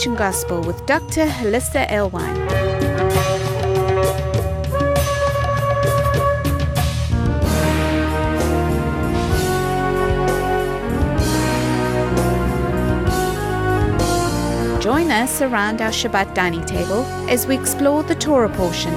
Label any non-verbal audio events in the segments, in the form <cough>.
Restoration Gospel with Dr. Hollisa Alewine. Join us around our Shabbat dining table as we explore the Torah portion.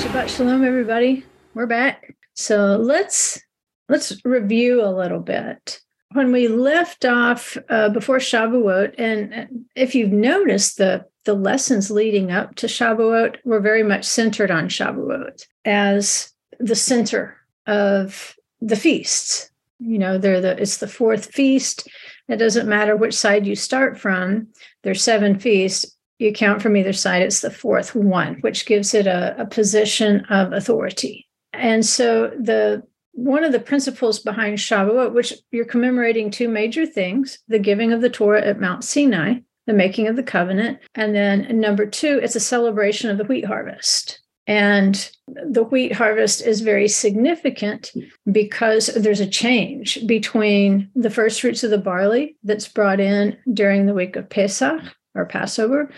Shabbat Shalom, everybody. We're back. So let's let's review a little bit. When we left off uh, before Shavuot, and if you've noticed the the lessons leading up to Shavuot were very much centered on Shavuot as the center of the feasts. You know, they're the it's the fourth feast. It doesn't matter which side you start from. There's seven feasts. You count from either side. It's the fourth one, which gives it a, a position of authority. And so the one of the principles behind Shavuot, which you're commemorating two major things the giving of the Torah at Mount Sinai, the making of the covenant. And then number two, it's a celebration of the wheat harvest. And the wheat harvest is very significant because there's a change between the first fruits of the barley that's brought in during the week of Pesach or Passover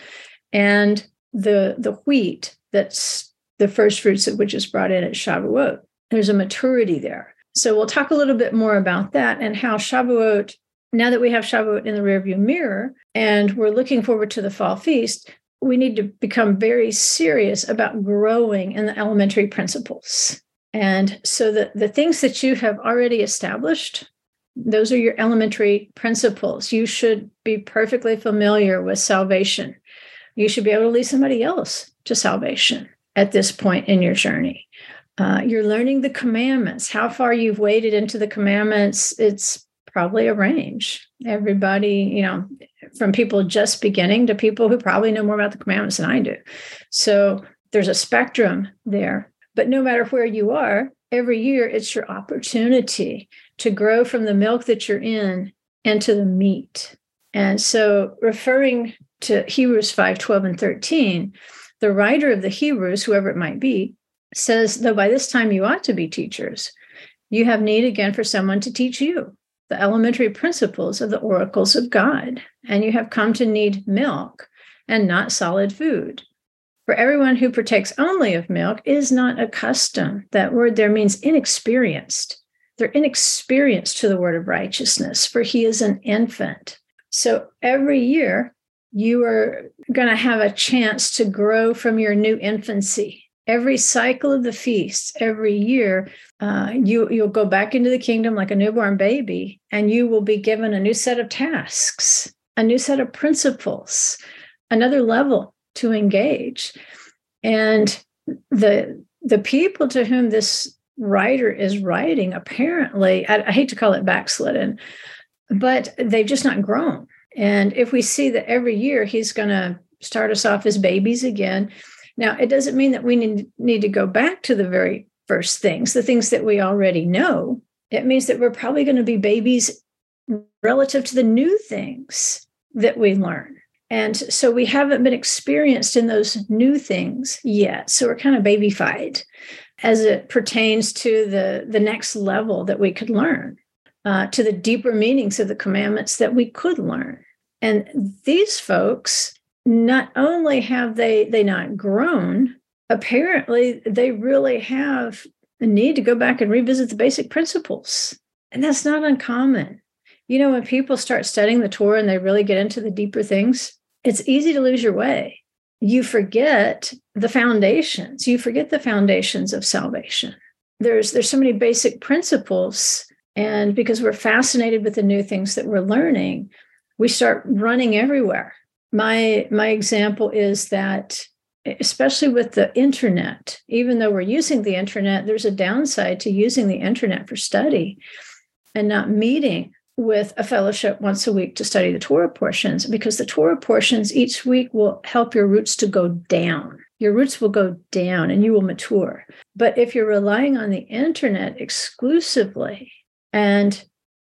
and the, the wheat that's the first fruits which is brought in at Shavuot there's a maturity there. So we'll talk a little bit more about that and how Shavuot, now that we have Shavuot in the rearview mirror and we're looking forward to the fall feast, we need to become very serious about growing in the elementary principles. And so the, the things that you have already established, those are your elementary principles. You should be perfectly familiar with salvation. You should be able to lead somebody else to salvation at this point in your journey. Uh, you're learning the commandments. How far you've waded into the commandments, it's probably a range. Everybody, you know, from people just beginning to people who probably know more about the commandments than I do. So there's a spectrum there. But no matter where you are, every year it's your opportunity to grow from the milk that you're in into the meat. And so referring to Hebrews 5 12 and 13, the writer of the Hebrews, whoever it might be, says, though by this time you ought to be teachers, you have need again for someone to teach you the elementary principles of the oracles of God, and you have come to need milk and not solid food. For everyone who partakes only of milk is not accustomed. That word there means inexperienced. They're inexperienced to the word of righteousness, for he is an infant. So every year, you are going to have a chance to grow from your new infancy every cycle of the feast every year uh, you you'll go back into the kingdom like a newborn baby and you will be given a new set of tasks a new set of principles another level to engage. And the the people to whom this writer is writing apparently I, I hate to call it backslidden but they've just not grown. And if we see that every year he's going to start us off as babies again now, it doesn't mean that we need, need to go back to the very first things, the things that we already know. It means that we're probably going to be babies relative to the new things that we learn. And so we haven't been experienced in those new things yet. So we're kind of babyfied as it pertains to the, the next level that we could learn, uh, to the deeper meanings of the commandments that we could learn. And these folks not only have they they not grown apparently they really have a need to go back and revisit the basic principles. And that's not uncommon. You know when people start studying the torah and they really get into the deeper things it's easy to lose your way. You forget the foundations. You forget the foundations of salvation. There's there's so many basic principles. And because we're fascinated with the new things that we're learning we start running everywhere my my example is that especially with the internet even though we're using the internet there's a downside to using the internet for study and not meeting with a fellowship once a week to study the torah portions because the torah portions each week will help your roots to go down. Your roots will go down and you will mature. But if you're relying on the internet exclusively and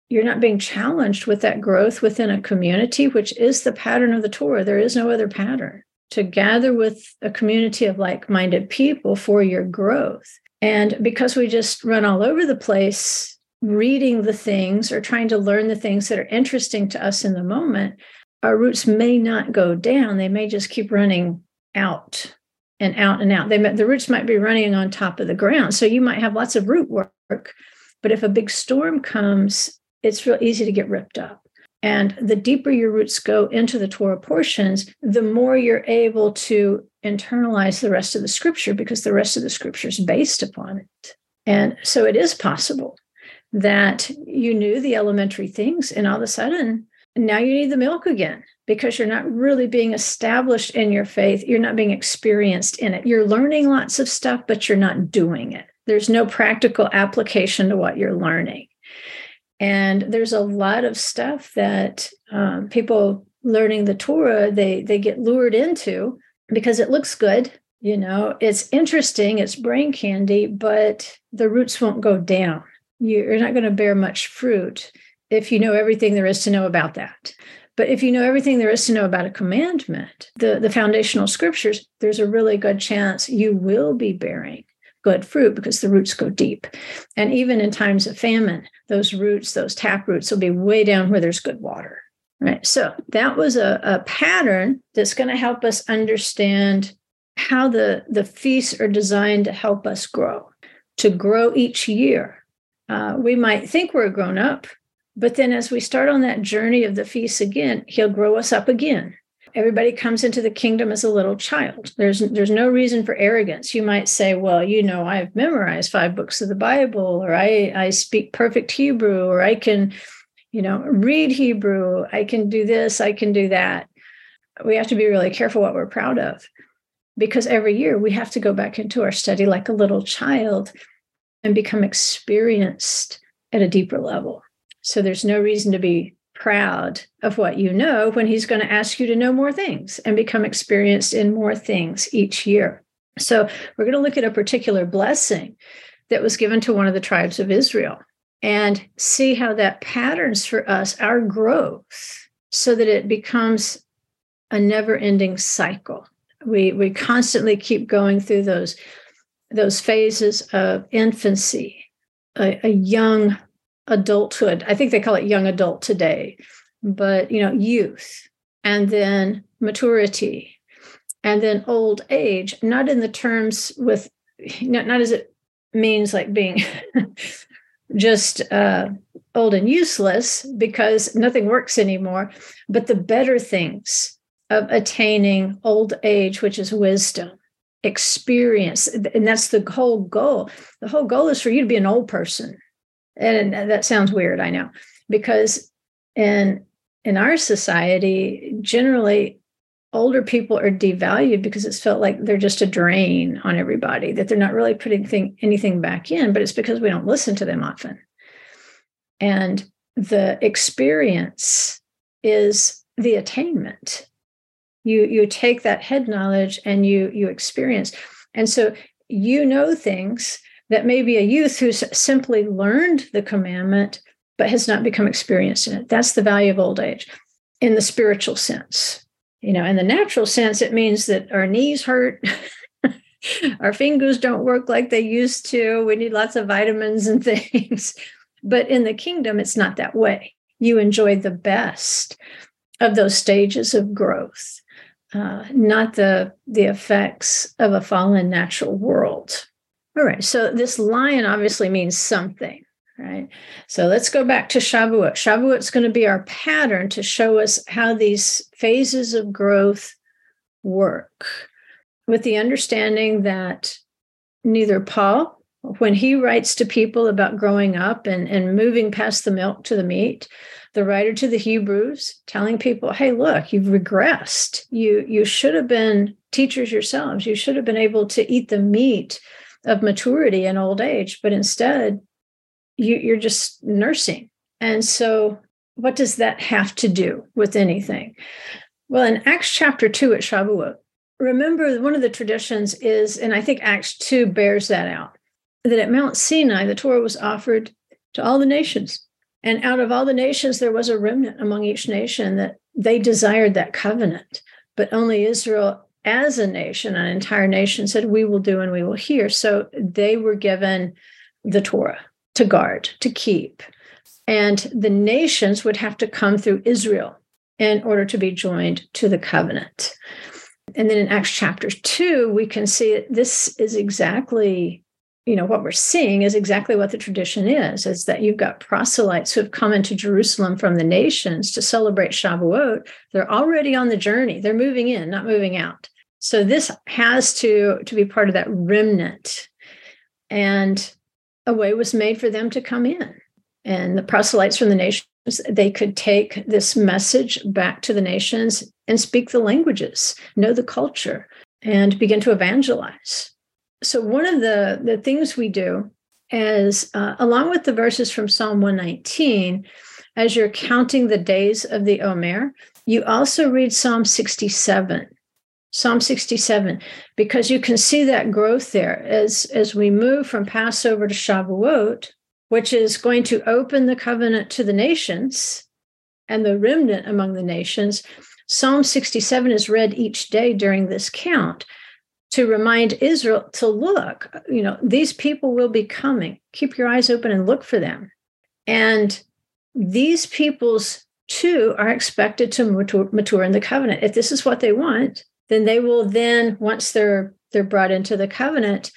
you're not being challenged with that growth within a community, which is the pattern of the Torah. There is no other pattern to gather with a community of like minded people for your growth. And because we just run all over the place reading the things or trying to learn the things that are interesting to us in the moment, our roots may not go down. They may just keep running out and out and out. They the roots might be running on top of the ground. So you might have lots of root work, but if a big storm comes, it's real easy to get ripped up. And the deeper your roots go into the Torah portions, the more you're able to internalize the rest of the scripture because the rest of the scripture is based upon it. And so it is possible that you knew the elementary things and all of a sudden now you need the milk again because you're not really being established in your faith. You're not being experienced in it. You're learning lots of stuff, but you're not doing it. There's no practical application to what you're learning. And there's a lot of stuff that um, people learning the Torah they they get lured into because it looks good. You know, it's interesting, it's brain candy, but the roots won't go down. You're not going to bear much fruit if you know everything there is to know about that. But if you know everything there is to know about a commandment, the, the foundational scriptures, there's a really good chance you will be bearing good fruit because the roots go deep. And even in times of famine, those roots, those tap roots, will be way down where there's good water. Right. So that was a, a pattern that's going to help us understand how the, the feasts are designed to help us grow, to grow each year. Uh, we might think we're grown up, but then as we start on that journey of the feasts again, he'll grow us up again everybody comes into the kingdom as a little child. There's there's no reason for arrogance. You might say well you know i've memorized five books of the bible or i i speak perfect hebrew or i can you know read hebrew i can do this i can do that. We have to be really careful what we're proud of because every year we have to go back into our study like a little child and become experienced at a deeper level. So there's no reason to be proud of what you know when he's going to ask you to know more things and become experienced in more things each year. So, we're going to look at a particular blessing that was given to one of the tribes of Israel and see how that patterns for us our growth so that it becomes a never ending cycle. We, we constantly keep going through those, those phases of infancy, a, a young adulthood. I think they call it young adult today, but you know, youth and then maturity and then old age, not in the terms with not, not as it means like being <laughs> just uh, old and useless because nothing works anymore, but the better things of attaining old age, which is wisdom, experience. And that's the whole goal. The whole goal is for you to be an old person and that sounds weird i know because in in our society generally older people are devalued because it's felt like they're just a drain on everybody that they're not really putting thing, anything back in but it's because we don't listen to them often. And the experience is the attainment. You you take that head knowledge and you you experience. And so you know things that may be a youth who's simply learned the commandment but has not become experienced in it. That's the value of old age in the spiritual sense. You know, in the natural sense, it means that our knees hurt, <laughs> our fingers don't work like they used to. We need lots of vitamins and <laughs> things. But in the kingdom, it's not that way. You enjoy the best of those stages of growth, uh, not the the effects of a fallen natural world. All right. So this lion obviously means something, right? So let's go back to Shavuot. Shavuot's going to be our pattern to show us how these phases of growth work with the understanding that neither Paul, when he writes to people about growing up and, and moving past the milk to the meat, the writer to the Hebrews telling people, hey, look, you've regressed. You you should have been teachers yourselves. You should have been able to eat the meat of maturity and old age, but instead you, you're just nursing. And so, what does that have to do with anything? Well, in Acts chapter 2 at Shavuot, remember one of the traditions is, and I think Acts 2 bears that out, that at Mount Sinai, the Torah was offered to all the nations. And out of all the nations, there was a remnant among each nation that they desired that covenant, but only Israel as a nation, an entire nation said, We will do and we will hear. So they were given the Torah to guard, to keep. And the nations would have to come through Israel in order to be joined to the covenant. And then in Acts chapter 2, we can see this is exactly you know what we're seeing is exactly what the tradition is is that you've got proselytes who have come into jerusalem from the nations to celebrate shavuot. They're already on the journey. They're moving in not moving out. So this has to to be part of that remnant. And a way was made for them to come in. And the proselytes from the nations they could take this message back to the nations and speak the languages know the culture and begin to evangelize so one of the the things we do is uh, along with the verses from psalm 119 as you're counting the days of the omer you also read psalm 67 psalm 67 because you can see that growth there as as we move from passover to shavuot which is going to open the covenant to the nations and the remnant among the nations. Psalm 67 is read each day during this count to remind Israel to look, you know, these people will be coming. Keep your eyes open and look for them. And these peoples too are expected to mature, mature in the covenant. If this is what they want, then they will then, once they're they're brought into the covenant,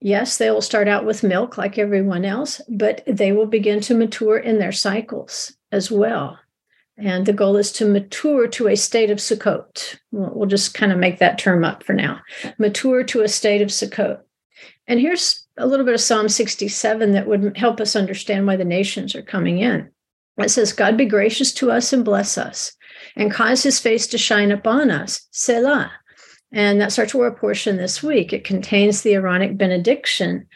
yes, they will start out with milk like everyone else, but they will begin to mature in their cycles as well. And the goal is to mature to a state of Sukkot. We'll, just kind of make that term up for now. Mature to a state of Sukkot. And here's a little bit of Psalm 67 that would help us understand why the nations are coming in. It says, God be gracious to us and bless us, and cause his face to shine upon us. Selah. And that's our Torah portion this week. It contains the Aaronic benediction.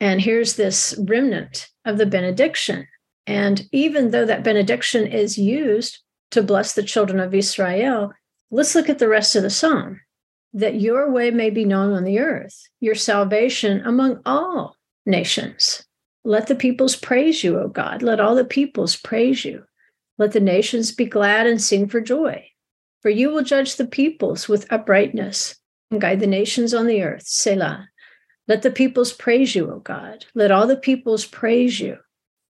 And here's this remnant of the benediction. And even though that benediction is used to bless the children of Israel, let's look at the rest of the psalm that your way may be known on the earth, your salvation among all nations. Let the peoples praise you, O God. Let all the peoples praise you. Let the nations be glad and sing for joy. For you will judge the peoples with uprightness and guide the nations on the earth. Selah. Let the peoples praise you, O God. Let all the peoples praise you.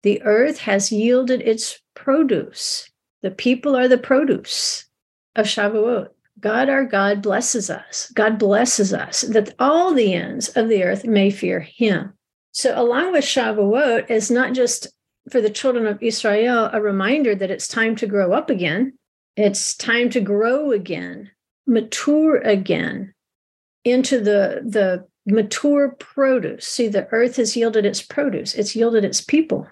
The earth has yielded its produce. The people are the produce of Shavuot. God our God blesses us. God blesses us that all the ends of the earth may fear him. So, along with Shavuot is not just for the children of Israel a reminder that it's time to grow up again, it's time to grow again, mature again into the, the mature produce. See, the earth has yielded its produce, it's yielded its people.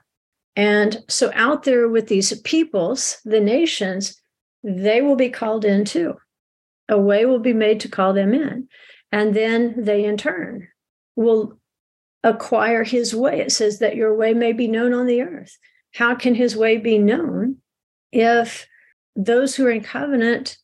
And so out there with these peoples, the nations, they will be called in too. A way will be made to call them in. And then they in turn will acquire his way. It says that your way may be known on the earth. How can his way be known if those who are in covenant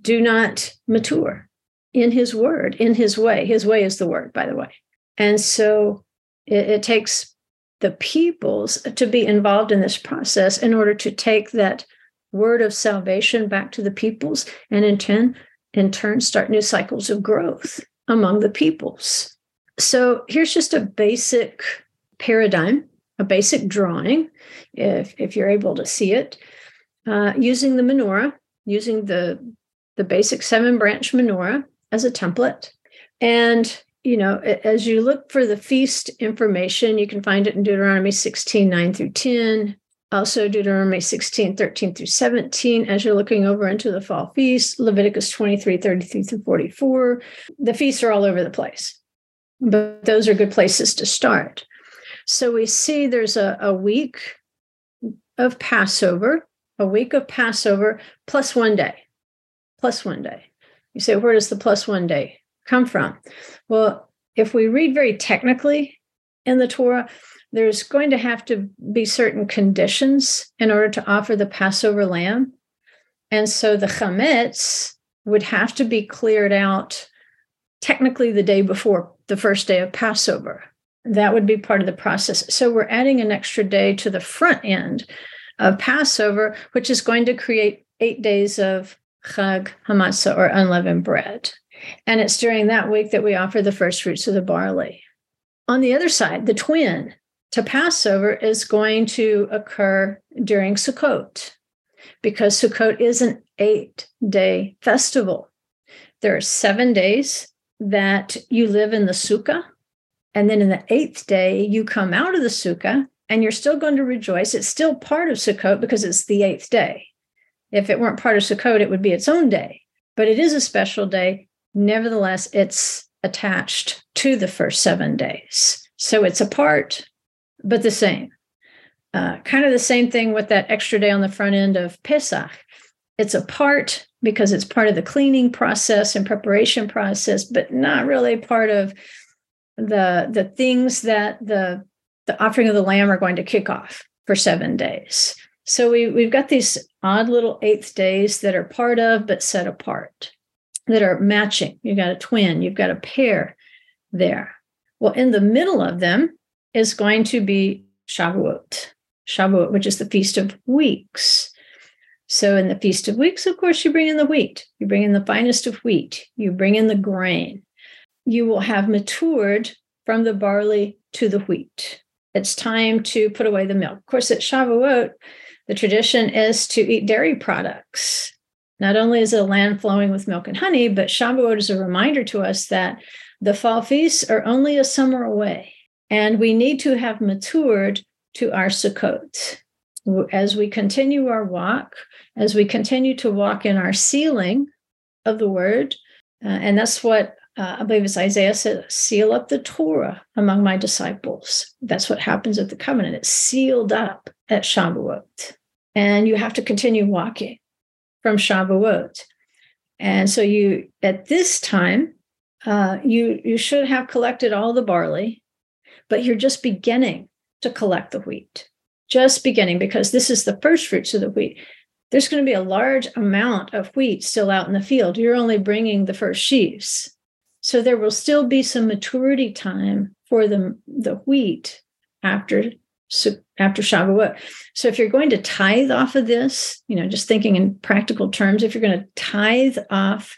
do not mature in his word, in his way? His way is the word, by the way. And so it, it takes the peoples to be involved in this process in order to take that word of salvation back to the peoples and in turn in turn start new cycles of growth among the peoples. So here's just a basic paradigm a basic drawing if if you're able to see it. Uh, using the menorah using the the basic seven branch menorah as a template. And you know, as you look for the feast information, you can find it in Deuteronomy 16, 9 through 10, also Deuteronomy 16, 13 through 17, as you're looking over into the fall feast, Leviticus 23, 33 through 44. The feasts are all over the place, but those are good places to start. So we see there's a, a week of Passover, a week of Passover plus one day, plus one day. You say, where does the plus one day come from? Well, if we read very technically in the Torah, there's going to have to be certain conditions in order to offer the Passover lamb. And so the chametz would have to be cleared out technically the day before the first day of Passover. That would be part of the process. So we're adding an extra day to the front end of Passover, which is going to create eight days of Chag Hamatzah or unleavened bread. And it's during that week that we offer the first fruits of the barley. On the other side, the twin to Passover is going to occur during Sukkot because Sukkot is an eight day festival. There are seven days that you live in the sukkah. And then in the eighth day, you come out of the sukkah and you're still going to rejoice. It's still part of Sukkot because it's the eighth day. If it weren't part of Sukkot, it would be its own day, but it is a special day. Nevertheless, it's attached to the first seven days. So it's a part, but the same. Uh, kind of the same thing with that extra day on the front end of Pesach. It's a part because it's part of the cleaning process and preparation process, but not really part of the the things that the the offering of the lamb are going to kick off for seven days. So we, we've got these odd little eighth days that are part of but set apart, that are matching. You've got a twin, you've got a pair there. Well, in the middle of them is going to be Shavuot, Shavuot, which is the Feast of Weeks. So in the Feast of Weeks, of course, you bring in the wheat, you bring in the finest of wheat, you bring in the grain. You will have matured from the barley to the wheat it's time to put away the milk. Of course, at Shavuot, the tradition is to eat dairy products. Not only is it a land flowing with milk and honey, but Shavuot is a reminder to us that the fall feasts are only a summer away, and we need to have matured to our Sukkot. As we continue our walk, as we continue to walk in our sealing of the word, uh, and that's what uh, I believe it's Isaiah said, seal up the Torah among my disciples. That's what happens at the covenant. It's sealed up at Shavuot. And you have to continue walking from Shavuot. And so you, at this time, uh, you you should have collected all the barley, but you're just beginning to collect the wheat. Just beginning because this is the first fruits of the wheat. There's going to be a large amount of wheat still out in the field. You're only bringing the first sheaves. So there will still be some maturity time for the, the wheat after after Shavuot. So if you're going to tithe off of this, you know, just thinking in practical terms, if you're going to tithe off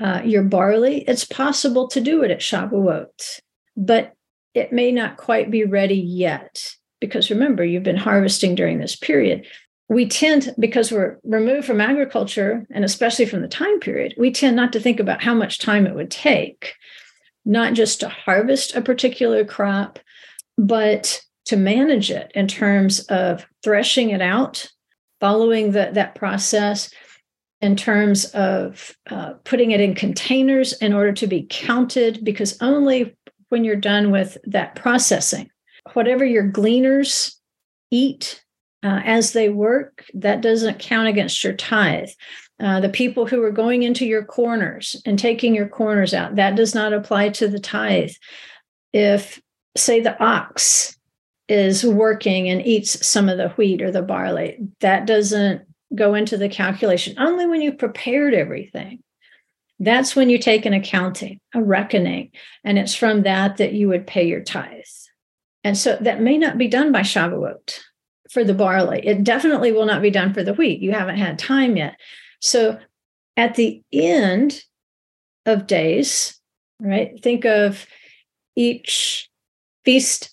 uh, your barley, it's possible to do it at Shavuot, but it may not quite be ready yet because remember, you've been harvesting during this period we tend because we're removed from agriculture and especially from the time period we tend not to think about how much time it would take not just to harvest a particular crop but to manage it in terms of threshing it out following the, that process in terms of uh, putting it in containers in order to be counted because only when you're done with that processing whatever your gleaners eat uh, as they work, that doesn't count against your tithe. Uh, the people who are going into your corners and taking your corners out, that does not apply to the tithe. If, say, the ox is working and eats some of the wheat or the barley, that doesn't go into the calculation. Only when you've prepared everything. That's when you take an accounting, a reckoning, and it's from that that you would pay your tithes. And so that may not be done by Shavuot for the barley. It definitely will not be done for the wheat. You haven't had time yet. So at the end of days, right, think of each feast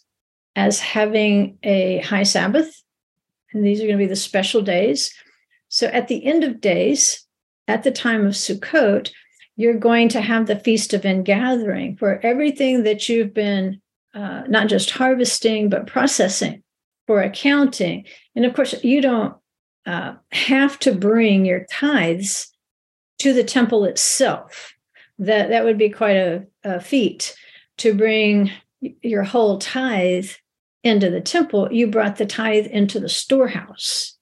as having a high Sabbath. And these are going to be the special days. So at the end of days, at the time of Sukkot, you're going to have the Feast of Ingathering, where everything that you've been uh, not just harvesting, but processing for accounting. And of course, you don't uh, have to bring your tithes to the temple itself. That that would be quite a, a feat to bring your whole tithe into the temple. You brought the tithe into the storehouse,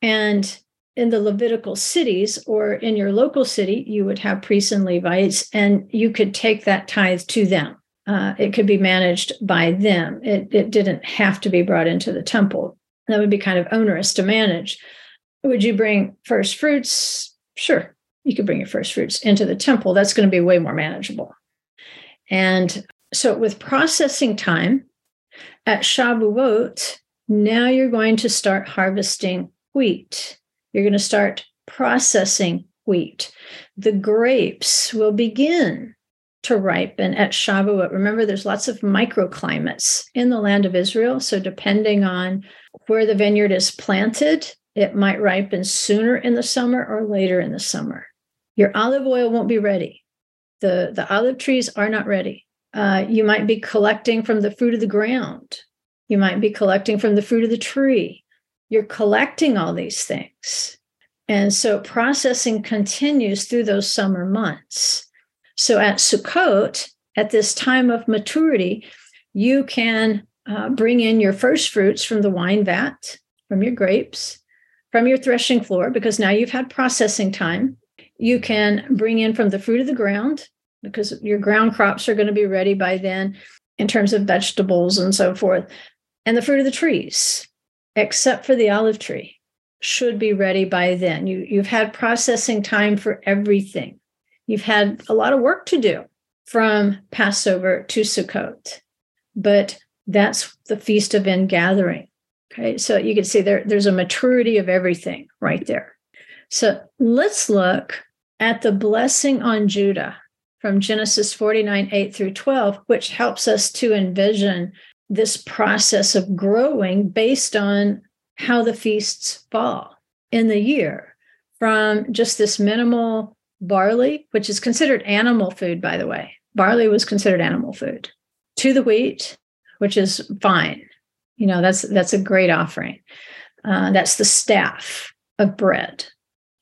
and in the Levitical cities or in your local city, you would have priests and Levites, and you could take that tithe to them uh, it could be managed by them. It, it didn't have to be brought into the temple. That would be kind of onerous to manage. Would you bring first fruits? Sure, you could bring your first fruits into the temple. That's going to be way more manageable. And so, with processing time at Shavuot, now you're going to start harvesting wheat. You're going to start processing wheat. The grapes will begin to ripen at Shavuot. Remember, there's lots of microclimates in the land of Israel. So, depending on where the vineyard is planted, it might ripen sooner in the summer or later in the summer. Your olive oil won't be ready. The, the olive trees are not ready. Uh, you might be collecting from the fruit of the ground. You might be collecting from the fruit of the tree. You're collecting all these things. And so processing continues through those summer months. So at Sukkot, at this time of maturity, you can uh, bring in your first fruits from the wine vat, from your grapes, from your threshing floor, because now you've had processing time. You can bring in from the fruit of the ground, because your ground crops are going to be ready by then in terms of vegetables and so forth, and the fruit of the trees, except for the olive tree, should be ready by then. You, you've had processing time for everything. You've had a lot of work to do from Passover to Sukkot, but that's the Feast of Ingathering. Okay, so you can see there, there's a maturity of everything right there. So let's look at the blessing on Judah from Genesis 49, 8 through 12, which helps us to envision this process of growing based on how the feasts fall in the year from just this minimal barley, which is considered animal food, by the way. Barley was considered animal food, to the wheat, which is fine. You know, that's that's a great offering. Uh, that's the staff of bread.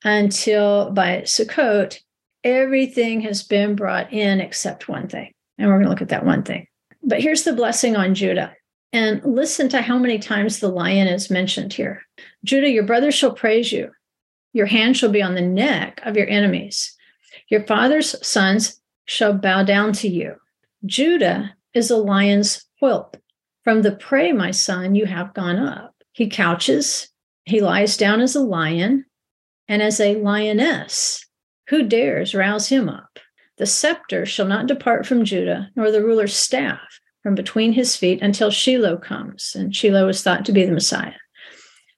Until by Sukkot, everything has been brought in except one thing. And we're going to look at that one thing. But here's the blessing on Judah. And listen to how many times the lion is mentioned here. Judah, your brother shall praise you. Your hand shall be on the neck of your enemies. Your father's sons shall bow down to you. Judah is a lion's whelp. From the prey, my son, you have gone up. He couches, he lies down as a lion and as a lioness. Who dares rouse him up? The scepter shall not depart from Judah, nor the ruler's staff from between his feet until Shiloh comes. And Shiloh is thought to be the Messiah.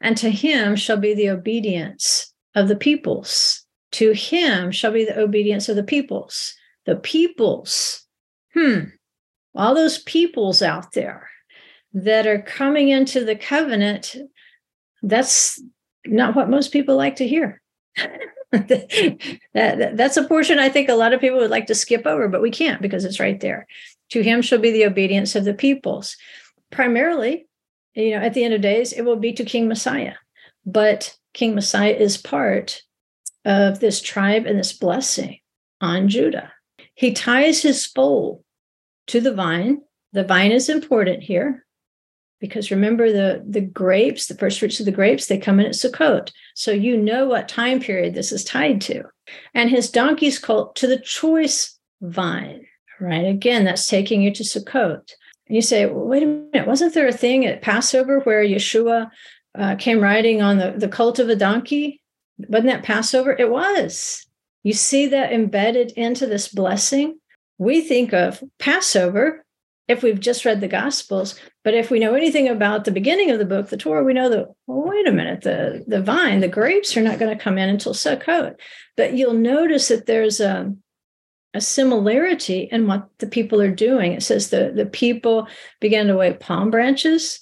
And to him shall be the obedience of the peoples. To him shall be the obedience of the peoples. The peoples. Hmm. All those peoples out there that are coming into the covenant, that's not what most people like to hear. <laughs> <laughs> that, that, that's a portion I think a lot of people would like to skip over, but we can't because it's right there. To him shall be the obedience of the peoples. Primarily, you know, at the end of days, it will be to King Messiah. But King Messiah is part of this tribe and this blessing on Judah. He ties his foal to the vine. The vine is important here because remember the, the grapes, the first fruits of the grapes, they come in at Sukkot. So you know what time period this is tied to. And his donkey's colt to the choice vine, right? Again, that's taking you to Sukkot. And you say, well, wait a minute, wasn't there a thing at Passover where Yeshua uh, came riding on the, the colt of a donkey. Wasn't that Passover? It was. You see that embedded into this blessing? We think of Passover if we've just read the Gospels, but if we know anything about the beginning of the book, the Torah, we know that, well, wait a minute, the, the vine, the grapes are not going to come in until Sukkot. But you'll notice that there's a, a similarity in what the people are doing. It says the, the people began to wave palm branches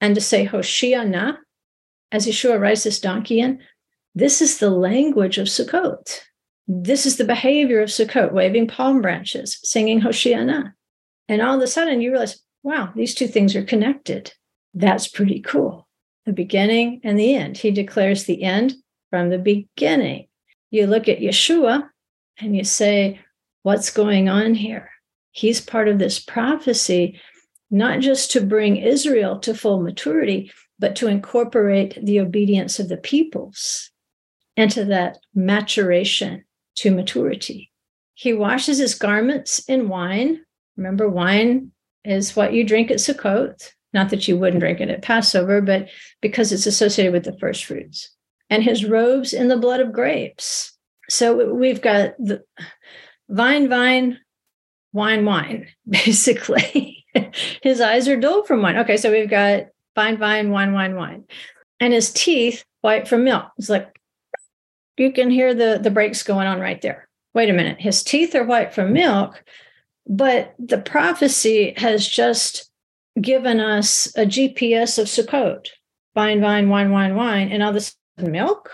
and to say Hoshiana, as Yeshua rides this donkey in, this is the language of Sukkot. This is the behavior of Sukkot, waving palm branches, singing Hoshiana. And all of a sudden you realize, wow, these two things are connected. That's pretty cool. The beginning and the end. He declares the end from the beginning. You look at Yeshua and you say, what's going on here? He's part of this prophecy, not just to bring Israel to full maturity, but to incorporate the obedience of the peoples into that maturation to maturity. He washes his garments in wine. Remember, wine is what you drink at Sukkot. Not that you wouldn't drink it at Passover, but because it's associated with the first fruits. And his robes in the blood of grapes. So we've got the vine, vine, wine, wine, <laughs> basically. his eyes are dull from wine. Okay, so we've got vine, vine, wine, wine, wine. And his teeth white from milk. It's like you can hear the, the brakes going on right there. Wait a minute. His teeth are white from milk, But the prophecy has just given us a GPS of Sukkot vine, vine, wine, wine, wine, and all this milk.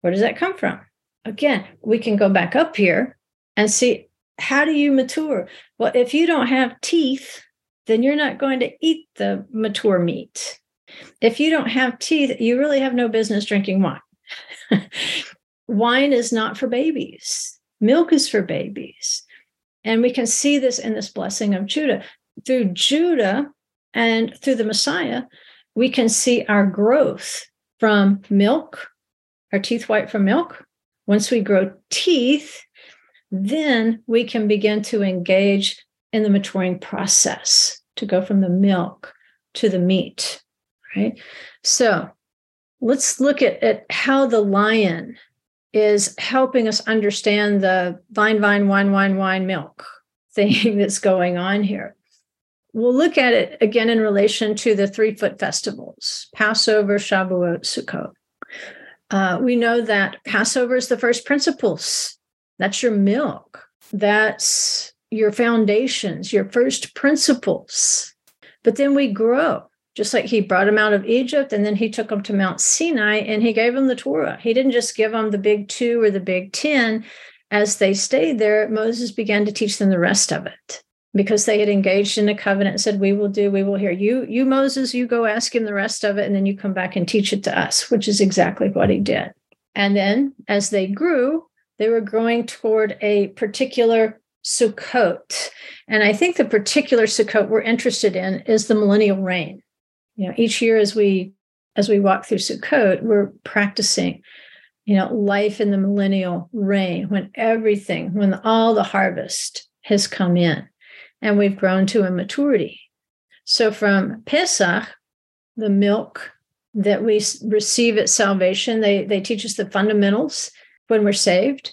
Where does that come from? Again, we can go back up here and see how do you mature? Well, if you don't have teeth, then you're not going to eat the mature meat. If you don't have teeth, you really have no business drinking wine. <laughs> wine is not for babies, milk is for babies. And we can see this in this blessing of Judah. Through Judah and through the Messiah, we can see our growth from milk, our teeth white from milk. Once we grow teeth, then we can begin to engage in the maturing process to go from the milk to the meat, right? So let's look at, at how the lion is helping us understand the vine, vine, wine, wine, wine, milk <laughs> thing that's going on here. We'll look at it again in relation to the three foot festivals Passover, Shavuot, Sukkot. Uh, we know that Passover is the first principles. That's your milk. That's your foundations, your first principles. But then we grow, just like he brought them out of Egypt and then he took them to Mount Sinai and he gave them the Torah. He didn't just give them the big two or the big 10. As they stayed there, Moses began to teach them the rest of it because they had engaged in a covenant and said, We will do, we will hear. You, you, Moses, you go ask him the rest of it, and then you come back and teach it to us, which is exactly what he did. And then as they grew, they were growing toward a particular Sukkot. And I think the particular Sukkot we're interested in is the millennial reign. You know, each year as we as we walk through Sukkot, we're practicing, you know, life in the millennial reign when everything, when all the harvest has come in and we've grown to a maturity. So from Pesach, the milk that we receive at salvation, they, they teach us the fundamentals when we're saved.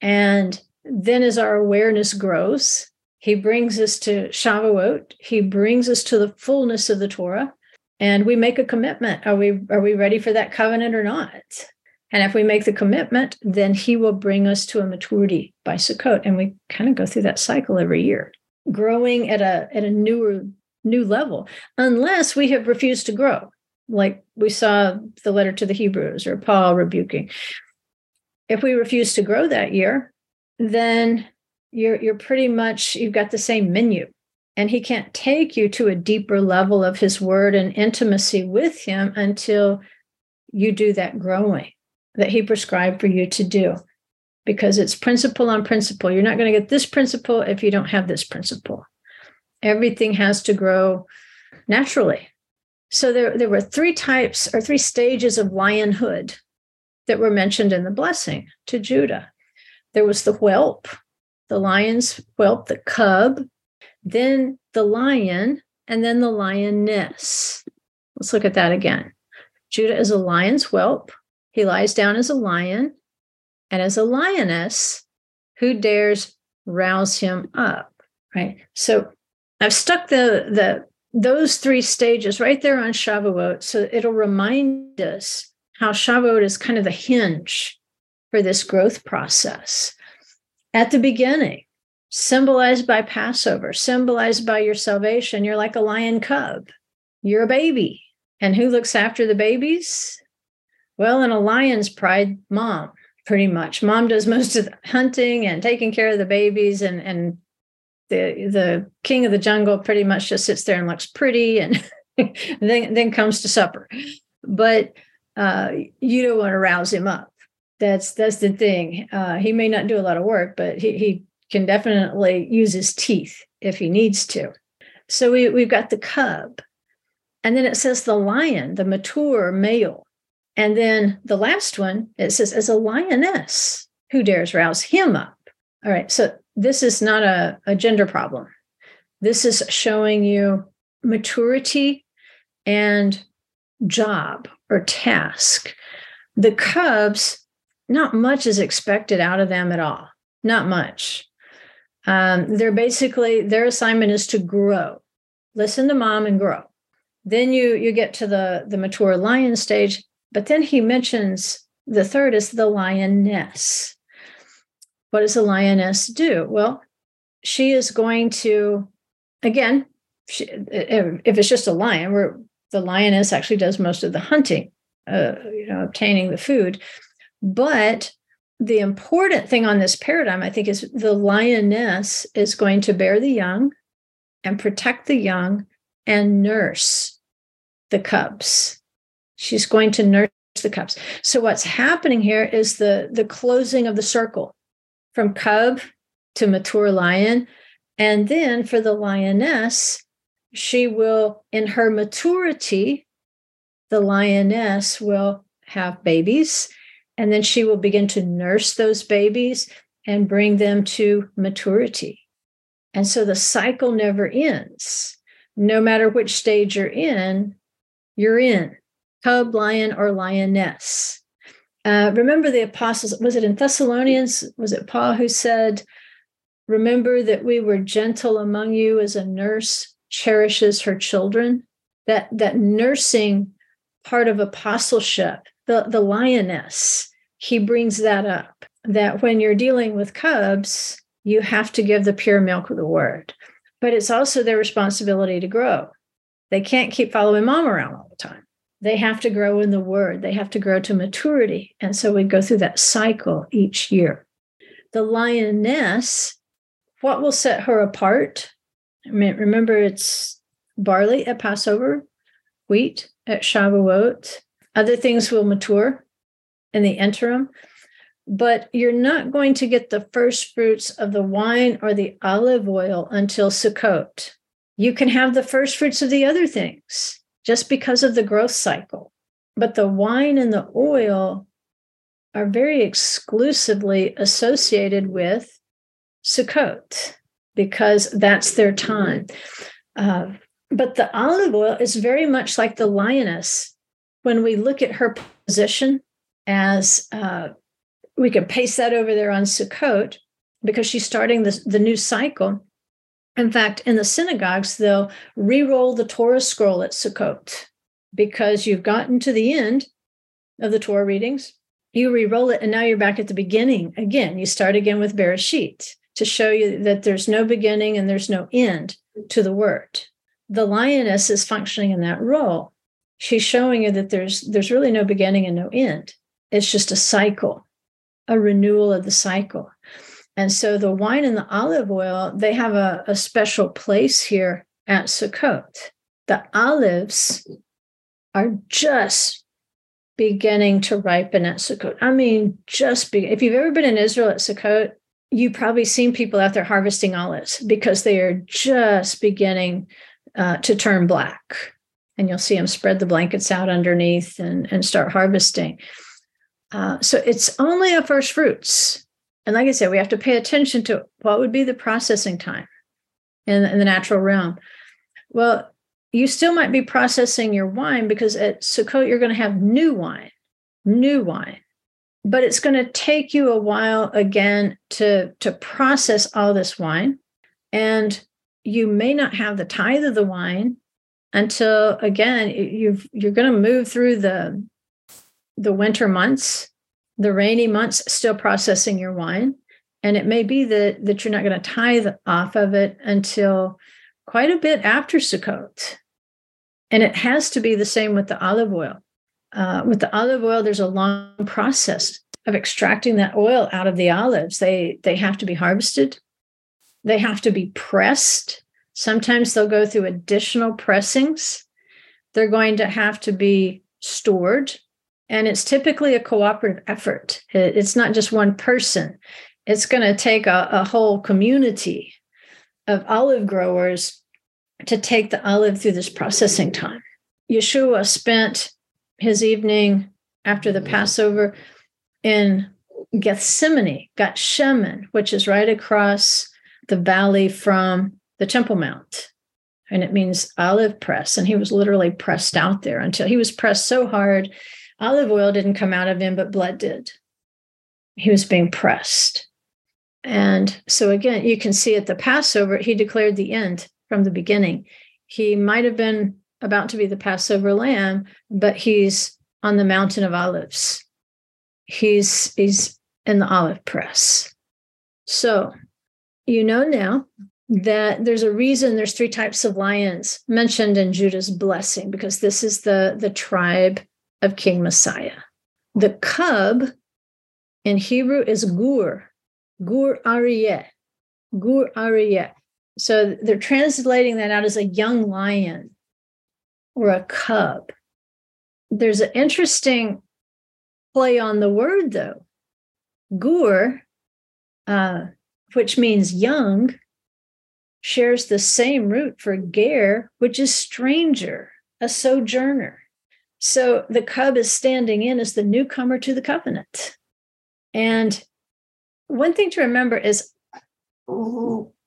And then as our awareness grows, he brings us to Shavuot. He brings us to the fullness of the Torah. And we make a commitment. Are we are we ready for that covenant or not? And if we make the commitment, then he will bring us to a maturity by Sukkot. And we kind of go through that cycle every year growing at a at a newer new level unless we have refused to grow like we saw the letter to the hebrews or paul rebuking if we refuse to grow that year then you're you're pretty much you've got the same menu and he can't take you to a deeper level of his word and intimacy with him until you do that growing that he prescribed for you to do because it's principle on principle. You're not going to get this principle if you don't have this principle. Everything has to grow naturally. So there, there were three types or three stages of lionhood that were mentioned in the blessing to Judah. There was the whelp, the lion's whelp, the cub, then the lion, and then the lioness. Let's look at that again. Judah is a lion's whelp. He lies down as a lion. And as a lioness, who dares rouse him up? Right. So I've stuck the the those three stages right there on Shavuot. So it'll remind us how Shavuot is kind of the hinge for this growth process. At the beginning, symbolized by Passover, symbolized by your salvation, you're like a lion cub. You're a baby. And who looks after the babies? Well, in a lion's pride, mom pretty much. Mom does <laughs> most of the hunting and taking care of the babies, and and the the king of the jungle pretty much just sits there and looks pretty, and <laughs> then then comes to supper. But uh, you don't want to rouse him up. That's that's the thing. Uh, he may not do a lot of work, but he he can definitely use his teeth if he needs to. So we we've got the cub, and then it says the lion, the mature male and then the last one, it says, as a lioness, who dares rouse him up? All right. So this is not a, a gender problem. This is showing you maturity and job or task. The cubs, not much is expected out of them at all. Not much. Um, they're basically their assignment is to grow. Listen to mom and grow. Then you you get to the the mature lion stage but then he mentions the third is the lioness. What does the lioness do? Well, she is going to, again, she, if it's just a lion, where the lioness actually does most of the hunting, uh, you know, obtaining the food. But the important thing on this paradigm, I think, is the lioness is going to bear the young and protect the young and nurse the cubs. She's going to nurse the cubs. So what's happening here is the the closing of the circle from cub to mature lion. And then for the lioness, she will, in her maturity, the lioness will have babies and then she will begin to nurse those babies and bring them to maturity. And so the cycle never ends. No matter which stage you're in, you're in cub, lion, or lioness. Uh, remember the apostles, was it in Thessalonians? Was it Paul who said, Remember that we were gentle among you as a nurse cherishes her children? That, that nursing part of apostleship the, the lioness, he brings that up that when you're dealing with cubs, you have to give the pure milk of the word. But it's also their responsibility to grow. They can't keep following mom around all the time. They have to grow in the word, they have to grow to maturity. And so we go through that cycle each year. The lioness, what will set her apart? I mean, remember, it's barley at Passover, wheat at Shavuot, other things will mature in the interim, but you're not going to get the first fruits of the wine or the olive oil until Sukkot. You can have the first fruits of the other things just because of the growth cycle. But the wine and the oil are very exclusively associated with Sukkot because that's their time. Uh, but the olive oil is very much like the lioness when we look at her position as uh, we could paste that over there on Sukkot because she's starting the, the new cycle. In fact, in the synagogues, they'll re-roll the Torah scroll at Sukkot because you've gotten to the end of the Torah readings. You re-roll it, and now you're back at the beginning again. You start again with Bereshit to show you that there's no beginning and there's no end to the word. The lioness is functioning in that role she's showing you that there's there's really no beginning and no end. It's just a cycle a renewal of the cycle. And so the wine and the olive oil they have a, a special place here at sukkot. The olives are just beginning to ripen at sukkot. I mean just be, if you've ever been in israel at sukkot you've probably seen people out there harvesting olives because they are just beginning uh, to turn black and you'll see them spread the blankets out underneath and, and start harvesting. Uh, so it's only a first fruits. And like I said, we have to pay attention to what would be the processing time in, in the natural realm. Well, you still might be processing your wine because at Sukkot, you're going to have new wine, new wine. But it's going to take you a while again to, to process all this wine. And you may not have the tithe of the wine until again you've you're going to move through the the winter months the rainy months still processing your wine. And it may be that that you're not going to tithe off of it until quite a bit after sukkot. And it has to be the same with the olive oil. Uh, with the olive oil there's a long process of extracting that oil out of the olives. They they have to be harvested. They have to be pressed Sometimes they'll go through additional pressings. They're going to have to be stored. And it's typically a cooperative effort. It's not just one person, it's going to take a, a whole community of olive growers to take the olive through this processing time. Yeshua spent his evening after the Passover in Gethsemane, Gethsemane, which is right across the valley from the Temple Mount. And it means olive press. And he was literally pressed out there until he was pressed so hard, olive oil didn't come out of him, but blood did. He was being pressed. And so, again, you can see at the Passover, he declared the end from the beginning. He might have been about to be the Passover lamb, but he's on the mountain of olives. He's he's in the olive press. So you know now that there's a reason there's three types of lions mentioned in Judah's blessing because this is the the tribe of King Messiah. The cub in Hebrew is gur, gur aryeh, gur aryeh. So they're translating that out as a young lion or a cub. There's an interesting play on the word though. Gur, uh, which means young, shares the same root for ger, which is stranger, a sojourner. So the cub is standing in as the newcomer to the covenant. And one thing to remember is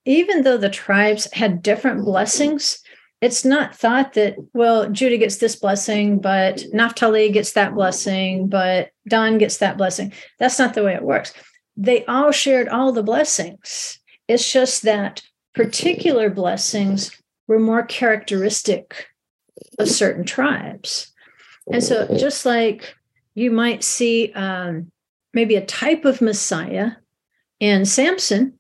even though the tribes had different blessings, it's not thought that, well, Judah gets this blessing, but Naphtali gets that blessing, but Dan gets that blessing. That's not the way it works. They all shared all the blessings. It's just that particular blessings were more characteristic of certain tribes. And so, just like you might see um, maybe a type of Messiah in Samson,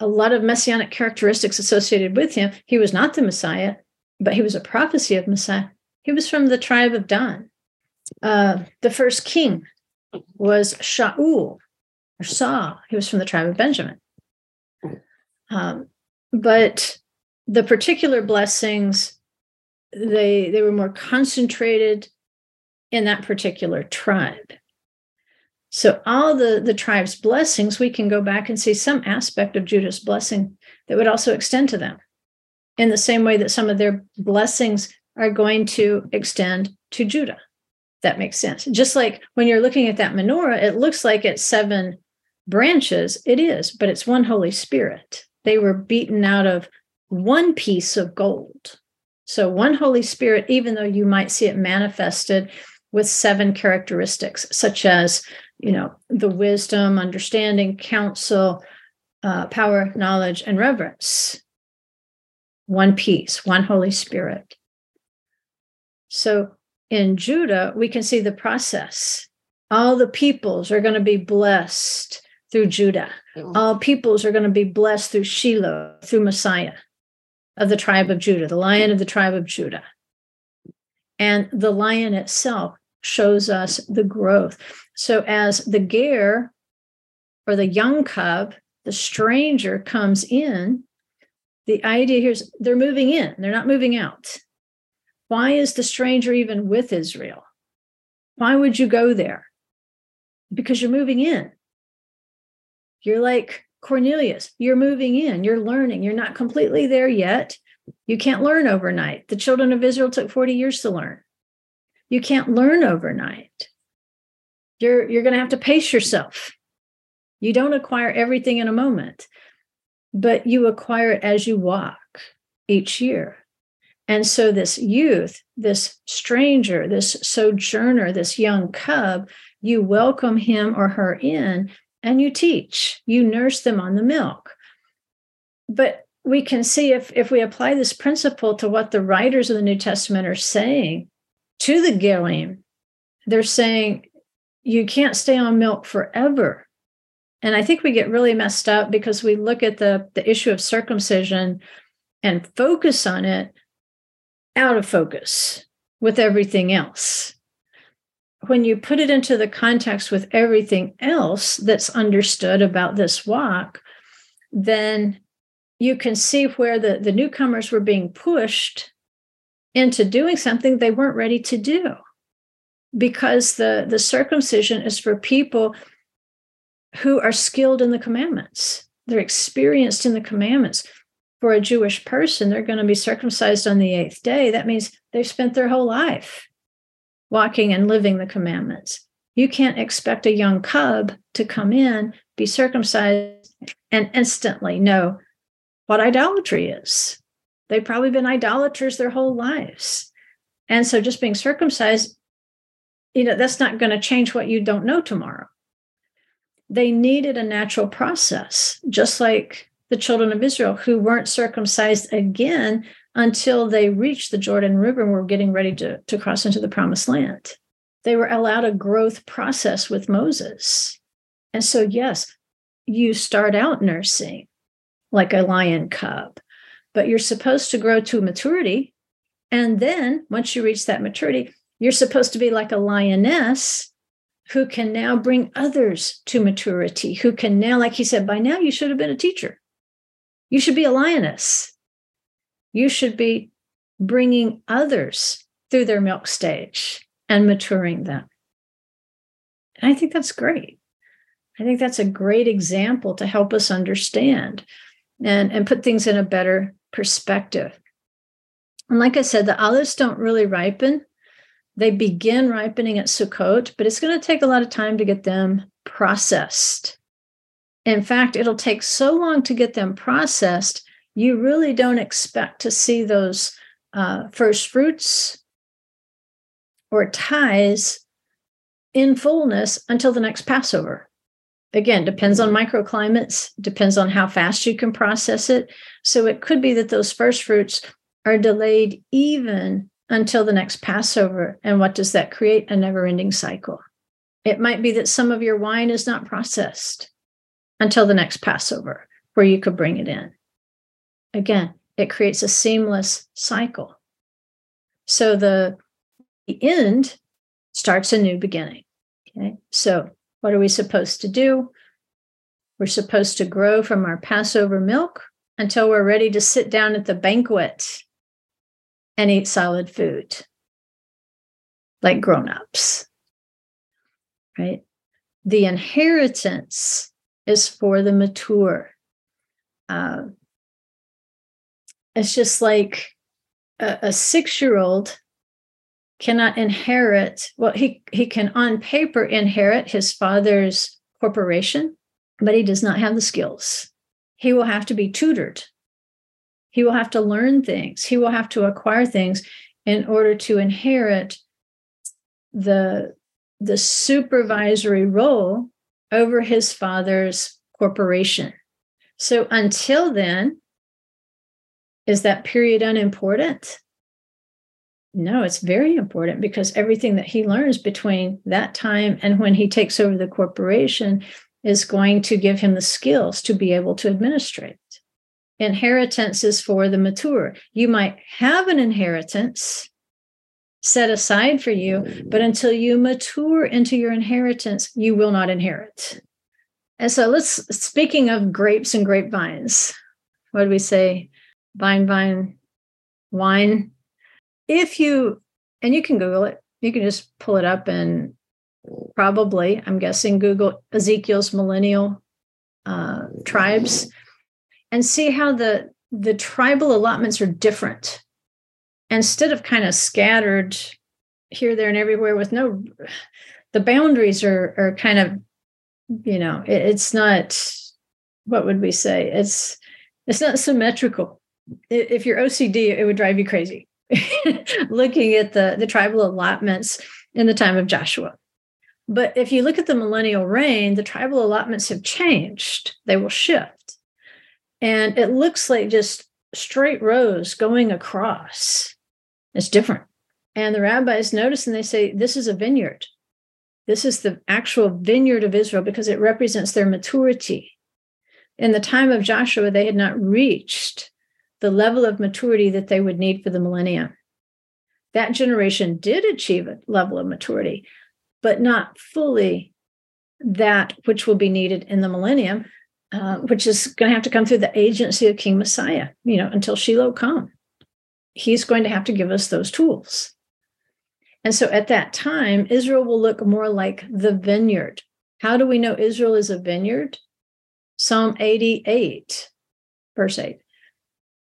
a lot of messianic characteristics associated with him. He was not the Messiah, but he was a prophecy of Messiah. He was from the tribe of Dan. Uh, the first king was Shaul or Saul. He was from the tribe of Benjamin. Um, but the particular blessings, they they were more concentrated in that particular tribe. So all the the tribe's blessings, we can go back and see some aspect of Judah's blessing that would also extend to them in the same way that some of their blessings are going to extend to Judah. That makes sense. Just like when you're looking at that menorah, it looks like it's seven branches. It is, but it's one Holy Spirit. They were beaten out of one piece of gold. So, one Holy Spirit, even though you might see it manifested with seven characteristics, such as you know the wisdom understanding counsel uh, power knowledge and reverence. One piece, one holy spirit. So in judah we can see the process. All the peoples are going to be blessed through judah mm. all peoples are going to be blessed through shiloh through messiah of the tribe of judah the lion of the tribe of judah and the lion itself shows us the growth. So as the ger or the young cub, the stranger comes in, the idea here is they're moving in, they're not moving out. Why is the stranger even with Israel? Why would you go there? Because you're moving in. You're like Cornelius, you're moving in, you're learning, you're not completely there yet. You can't learn overnight. The children of Israel took 40 years to learn. You can't learn overnight. You're, you're going to have to pace yourself. You don't acquire everything in a moment, but you acquire it as you walk each year. And so, this youth, this stranger, this sojourner, this young cub, you welcome him or her in and you teach, you nurse them on the milk. But we can see if, if we apply this principle to what the writers of the New Testament are saying, to the Gerim, they're saying you can't stay on milk forever. And I think we get really messed up because we look at the, the issue of circumcision and focus on it out of focus with everything else. When you put it into the context with everything else that's understood about this walk, then you can see where the, the newcomers were being pushed into doing something they weren't ready to do. Because the the circumcision is for people who are skilled in the commandments. They're experienced in the commandments. For a jewish person they're going to be circumcised on the eighth day. That means they've spent their whole life walking and living the commandments you can't expect a young cub to come in be circumcised and instantly know what idolatry is They've probably been idolaters their whole lives. And so just being circumcised, you know, that's not going to change what you don't know tomorrow. They needed a natural process, just like the children of Israel who weren't circumcised again until they reached the Jordan River and were getting ready to, to cross into the promised land. They were allowed a growth process with Moses. And so, yes, you start out nursing, like a lion cub, but you're supposed to grow to maturity. And then once you reach that maturity, you're supposed to be like a lioness who can now bring others to maturity, who can now, like he said, by now you should have been a teacher. You should be a lioness. You should be bringing others through their milk stage and maturing them. And I think that's great. I think that's a great example to help us understand and, and put things in a better perspective. And like I said, the olives don't really ripen. They begin ripening at Sukkot, but it's going to take a lot of time to get them processed. In fact, it'll take so long to get them processed, you really don't expect to see those uh, first fruits or ties in fullness until the next Passover. Again, depends on microclimates, depends on how fast you can process it. So it could be that those first fruits are delayed even until the next Passover. And what does that create? A never ending cycle. It might be that some of your wine is not processed until the next Passover, where you could bring it in. Again, it creates a seamless cycle. So the, the end starts a new beginning. Okay. So, what are we supposed to do? We're supposed to grow from our Passover milk until we're ready to sit down at the banquet and eat solid food like grown-ups. Right? The inheritance is for the mature. Uh, it's just like a, a six-year-old cannot inherit well he he can on paper inherit his father's corporation but he does not have the skills. He will have to be tutored. He will have to learn things. He will have to acquire things in order to inherit the the supervisory role over his father's corporation. So until then is that period unimportant no, it's very important because everything that he learns between that time and when he takes over the corporation is going to give him the skills to be able to administrate. Inheritance is for the mature. You might have an inheritance set aside for you, but until you mature into your inheritance, you will not inherit. And so let's, speaking of grapes and grapevines, what do we say? Vine, vine, wine. If you and you can google it. You can just pull it up and probably i'm guessing google ezekiel's millennial uh, tribes and see how the the tribal allotments are different. Instead of kind of scattered here there and everywhere with no the boundaries are are kind of you know it, it's not what would we say? It's it's not symmetrical if you're ocd it would drive you crazy <laughs> looking at the, the tribal allotments in the time of Joshua. But if you look at the millennial reign, the tribal allotments have changed, they will shift. And it looks like just straight rows going across. It's different. And the rabbis notice and they say, This is a vineyard. This is the actual vineyard of Israel because it represents their maturity. In the time of Joshua, they had not reached the level of maturity that they would need for the millennium. That generation did achieve a level of maturity, but not fully that which will be needed in the millennium, uh, which is going to have to come through the agency of King Messiah, you know, until Shiloh come. He's going to have to give us those tools. And so at that time, Israel will look more like the vineyard. How do we know Israel is a vineyard? Psalm 88, verse 8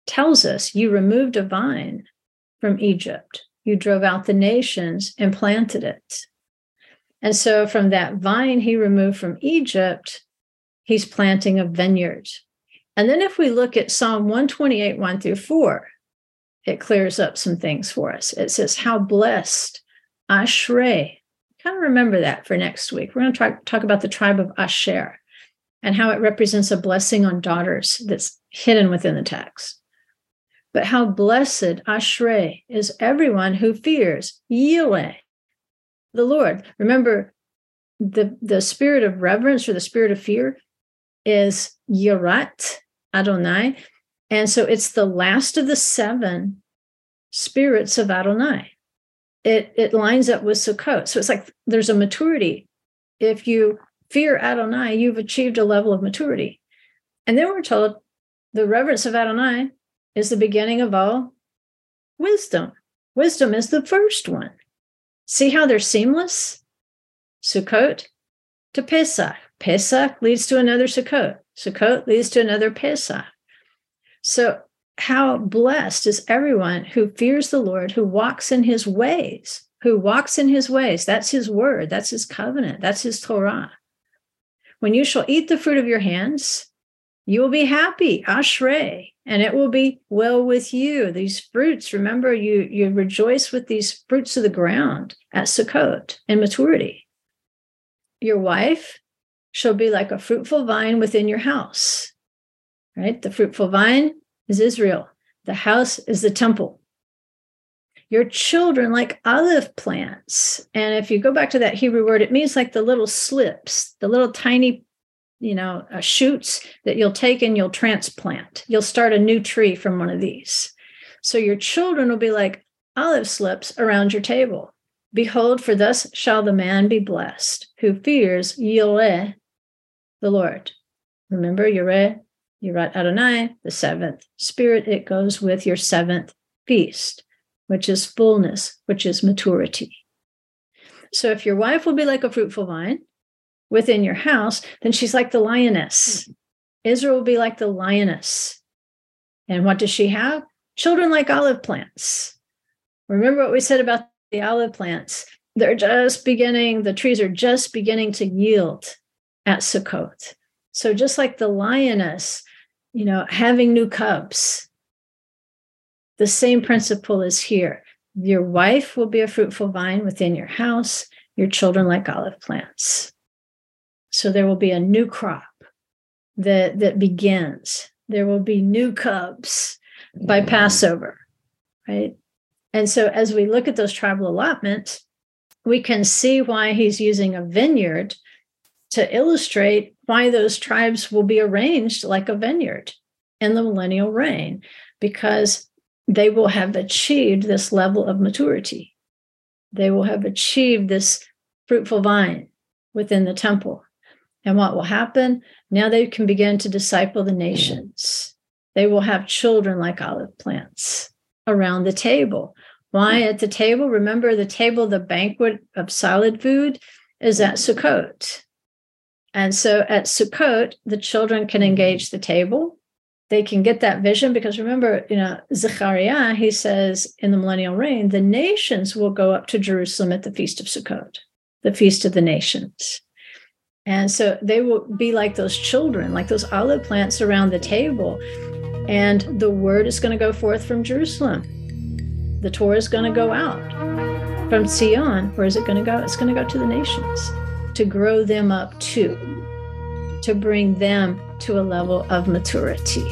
tells us you removed a vine from Egypt. You drove out the nations and planted it. And so from that vine he removed from Egypt, he's planting a vineyard. And then if we look at Psalm 128, 1 through 4, it clears up some things for us. It says, How blessed Ashrei. Kind of remember that for next week. We're going to talk, talk about the tribe of Asher and how it represents a blessing on daughters that's hidden within the text. But how blessed, Ashrei, is everyone who fears Yahweh, the Lord. Remember, the, the spirit of reverence or the spirit of fear is Yirat, Adonai. And so it's the last of the seven spirits of Adonai. It, it lines up with Sukkot. So it's like there's a maturity. If you fear Adonai, you've achieved a level of maturity. And then we're told the reverence of Adonai is the beginning of all wisdom. Wisdom is the first one. See how they're seamless? Sukkot to Pesach. Pesach leads to another Sukkot. Sukkot leads to another Pesach. So, how blessed is everyone who fears the Lord, who walks in his ways, who walks in his ways. That's his word, that's his covenant, that's his Torah. When you shall eat the fruit of your hands, you will be happy, ashrei, and it will be well with you. These fruits, remember, you you rejoice with these fruits of the ground at Sukkot in maturity. Your wife shall be like a fruitful vine within your house. Right? The fruitful vine is Israel. The house is the temple. Your children like olive plants. And if you go back to that Hebrew word, it means like the little slips, the little tiny you know, uh, shoots that you'll take and you'll transplant. You'll start a new tree from one of these. So your children will be like olive slips around your table. Behold, for thus shall the man be blessed who fears Yireh, the Lord. Remember, Yireh, Yirat Adonai, the seventh spirit. It goes with your seventh feast, which is fullness, which is maturity. So if your wife will be like a fruitful vine, within your house, then she's like the lioness. Hmm. Israel will be like the lioness. And what does she have? Children like olive plants. Remember what we said about the olive plants? They're just beginning, the trees are just beginning to yield at Sukkot. So just like the lioness, you know, having new cubs, the same principle is here. Your wife will be a fruitful vine within your house, your children like olive plants. So there will be a new crop that that begins. There will be new cubs by mm-hmm. Passover, right? And so as we look at those tribal allotments, we can see why he's using a vineyard to illustrate why those tribes will be arranged like a vineyard in the millennial reign, because they will have achieved this level of maturity. They will have achieved this fruitful vine within the temple. And what will happen? Now they can begin to disciple the nations. They will have children like olive plants around the table. Why hmm. at the table? Remember the table, the banquet of solid food is at Sukkot. And so at Sukkot, the children can hmm. engage the table. They can get that vision because remember, you know, Zechariah, he says in the millennial reign, the nations will go up to Jerusalem at the Feast of Sukkot, the Feast of the Nations. And so they will be like those children, like those olive plants around the table. And the word is going to go forth from Jerusalem. The Torah is going to go out from Sion. Where is it going to go? It's going to go to the nations to grow them up too, to bring them to a level of maturity.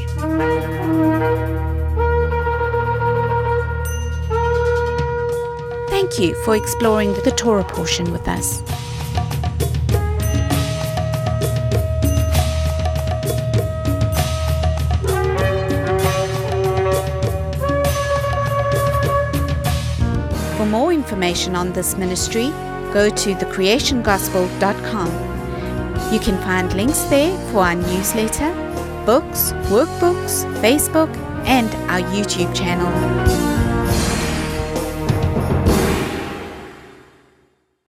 Thank you for exploring the Torah portion with us. More information on this ministry, go to thecreationgospel.com. You can find links there for our newsletter, books, workbooks, Facebook, and our YouTube channel.